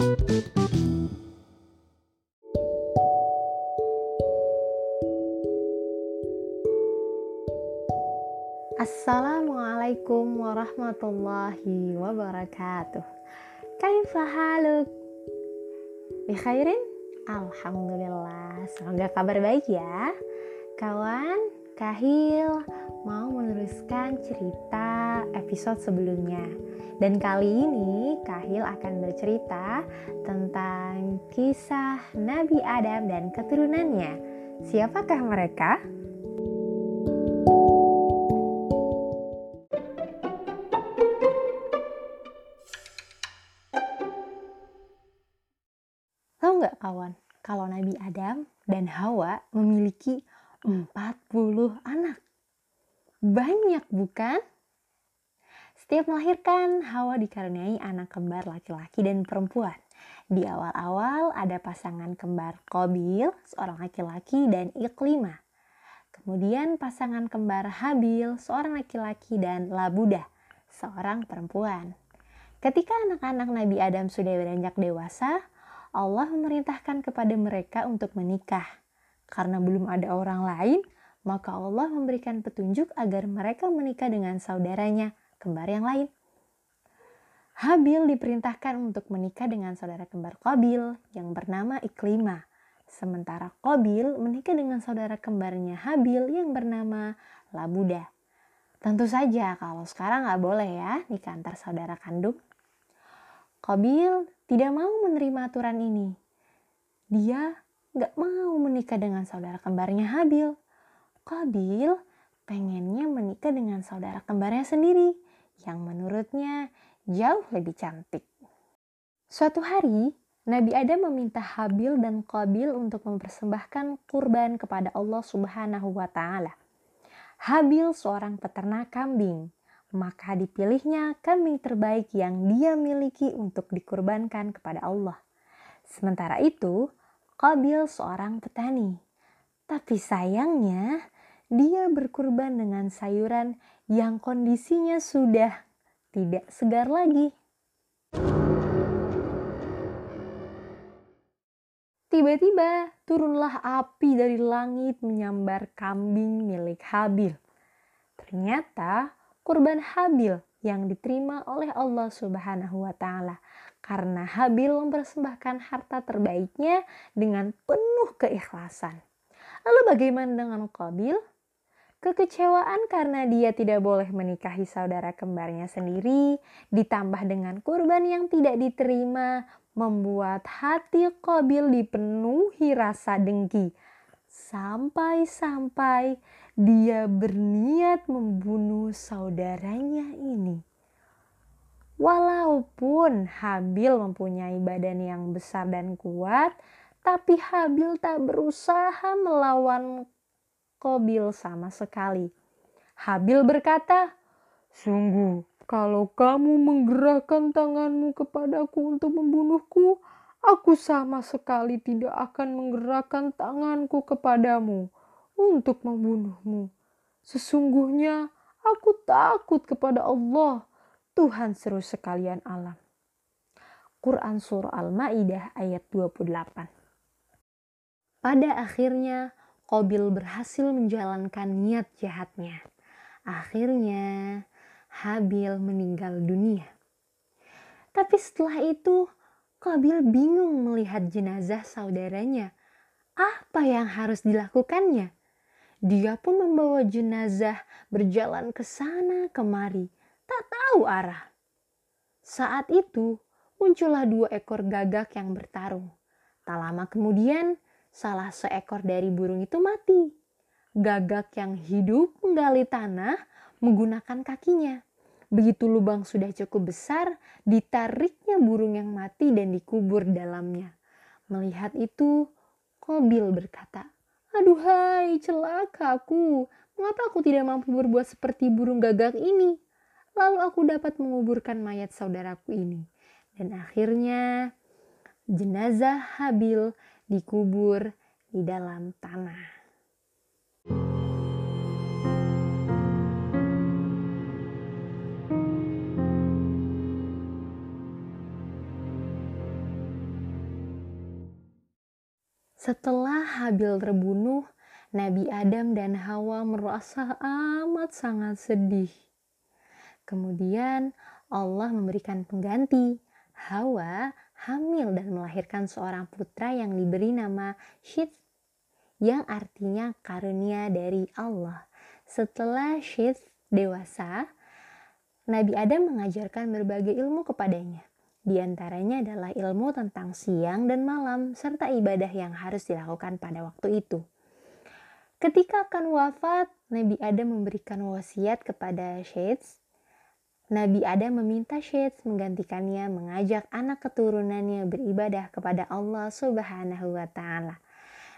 Assalamualaikum warahmatullahi wabarakatuh. Kaifa haluk? Bikhairin? Alhamdulillah. Semoga kabar baik ya. Kawan, Kahil mau meneruskan cerita episode sebelumnya. Dan kali ini Kahil akan bercerita tentang kisah Nabi Adam dan keturunannya. Siapakah mereka? Tahu nggak kawan, kalau Nabi Adam dan Hawa memiliki 40 anak. Banyak bukan? Setiap melahirkan, Hawa dikaruniai anak kembar laki-laki dan perempuan. Di awal-awal ada pasangan kembar Kobil, seorang laki-laki dan Iklima. Kemudian pasangan kembar Habil, seorang laki-laki dan Labudah, seorang perempuan. Ketika anak-anak Nabi Adam sudah beranjak dewasa, Allah memerintahkan kepada mereka untuk menikah. Karena belum ada orang lain, maka Allah memberikan petunjuk agar mereka menikah dengan saudaranya, kembar yang lain. Habil diperintahkan untuk menikah dengan saudara kembar Qabil yang bernama Iklima. Sementara Qabil menikah dengan saudara kembarnya Habil yang bernama Labuda. Tentu saja kalau sekarang nggak boleh ya nikah antar saudara kandung. Qabil tidak mau menerima aturan ini. Dia gak mau menikah dengan saudara kembarnya Habil. Qabil pengennya menikah dengan saudara kembarnya sendiri yang menurutnya jauh lebih cantik. Suatu hari, Nabi Adam meminta Habil dan Qabil untuk mempersembahkan kurban kepada Allah Subhanahu wa taala. Habil seorang peternak kambing maka dipilihnya kambing terbaik yang dia miliki untuk dikurbankan kepada Allah. Sementara itu, Qabil seorang petani. Tapi sayangnya, dia berkurban dengan sayuran yang kondisinya sudah tidak segar lagi. Tiba-tiba turunlah api dari langit menyambar kambing milik Habil. Ternyata kurban Habil yang diterima oleh Allah Subhanahu wa taala karena Habil mempersembahkan harta terbaiknya dengan penuh keikhlasan. Lalu bagaimana dengan Qabil? Kekecewaan karena dia tidak boleh menikahi saudara kembarnya sendiri, ditambah dengan kurban yang tidak diterima, membuat hati Qabil dipenuhi rasa dengki. Sampai-sampai dia berniat membunuh saudaranya ini. Walaupun Habil mempunyai badan yang besar dan kuat, tapi Habil tak berusaha melawan Kobil sama sekali. Habil berkata, Sungguh, kalau kamu menggerakkan tanganmu kepadaku untuk membunuhku, aku sama sekali tidak akan menggerakkan tanganku kepadamu untuk membunuhmu. Sesungguhnya aku takut kepada Allah, Tuhan seru sekalian alam. Quran Surah Al-Ma'idah ayat 28 Pada akhirnya, Qabil berhasil menjalankan niat jahatnya. Akhirnya, Habil meninggal dunia. Tapi setelah itu, Qabil bingung melihat jenazah saudaranya. Apa yang harus dilakukannya? Dia pun membawa jenazah berjalan ke sana kemari, tak tahu arah. Saat itu muncullah dua ekor gagak yang bertarung. Tak lama kemudian, salah seekor dari burung itu mati. Gagak yang hidup menggali tanah menggunakan kakinya. Begitu lubang sudah cukup besar, ditariknya burung yang mati dan dikubur dalamnya. Melihat itu, Kobil berkata, Aduhai, celaka aku. Mengapa aku tidak mampu berbuat seperti burung gagak ini? Lalu aku dapat menguburkan mayat saudaraku ini. Dan akhirnya jenazah Habil dikubur di dalam tanah. Setelah Habil terbunuh, Nabi Adam dan Hawa merasa amat sangat sedih. Kemudian Allah memberikan pengganti. Hawa hamil dan melahirkan seorang putra yang diberi nama Syith yang artinya karunia dari Allah. Setelah Syith dewasa, Nabi Adam mengajarkan berbagai ilmu kepadanya. Di antaranya adalah ilmu tentang siang dan malam serta ibadah yang harus dilakukan pada waktu itu. Ketika akan wafat, Nabi Adam memberikan wasiat kepada Syeds. Nabi Adam meminta Syeds menggantikannya mengajak anak keturunannya beribadah kepada Allah Subhanahu wa taala.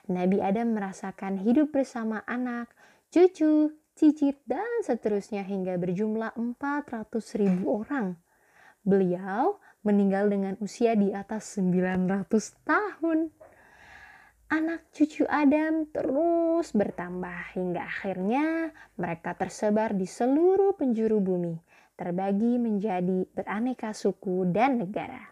Nabi Adam merasakan hidup bersama anak, cucu, cicit, dan seterusnya hingga berjumlah 400 ribu orang. Beliau meninggal dengan usia di atas 900 tahun. Anak cucu Adam terus bertambah hingga akhirnya mereka tersebar di seluruh penjuru bumi, terbagi menjadi beraneka suku dan negara.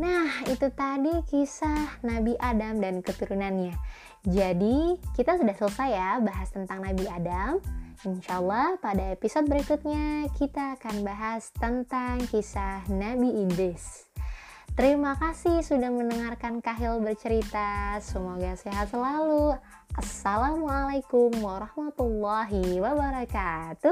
Nah, itu tadi kisah Nabi Adam dan keturunannya. Jadi, kita sudah selesai ya bahas tentang Nabi Adam. Insya Allah pada episode berikutnya kita akan bahas tentang kisah Nabi Idris. Terima kasih sudah mendengarkan Kahil bercerita. Semoga sehat selalu. Assalamualaikum warahmatullahi wabarakatuh.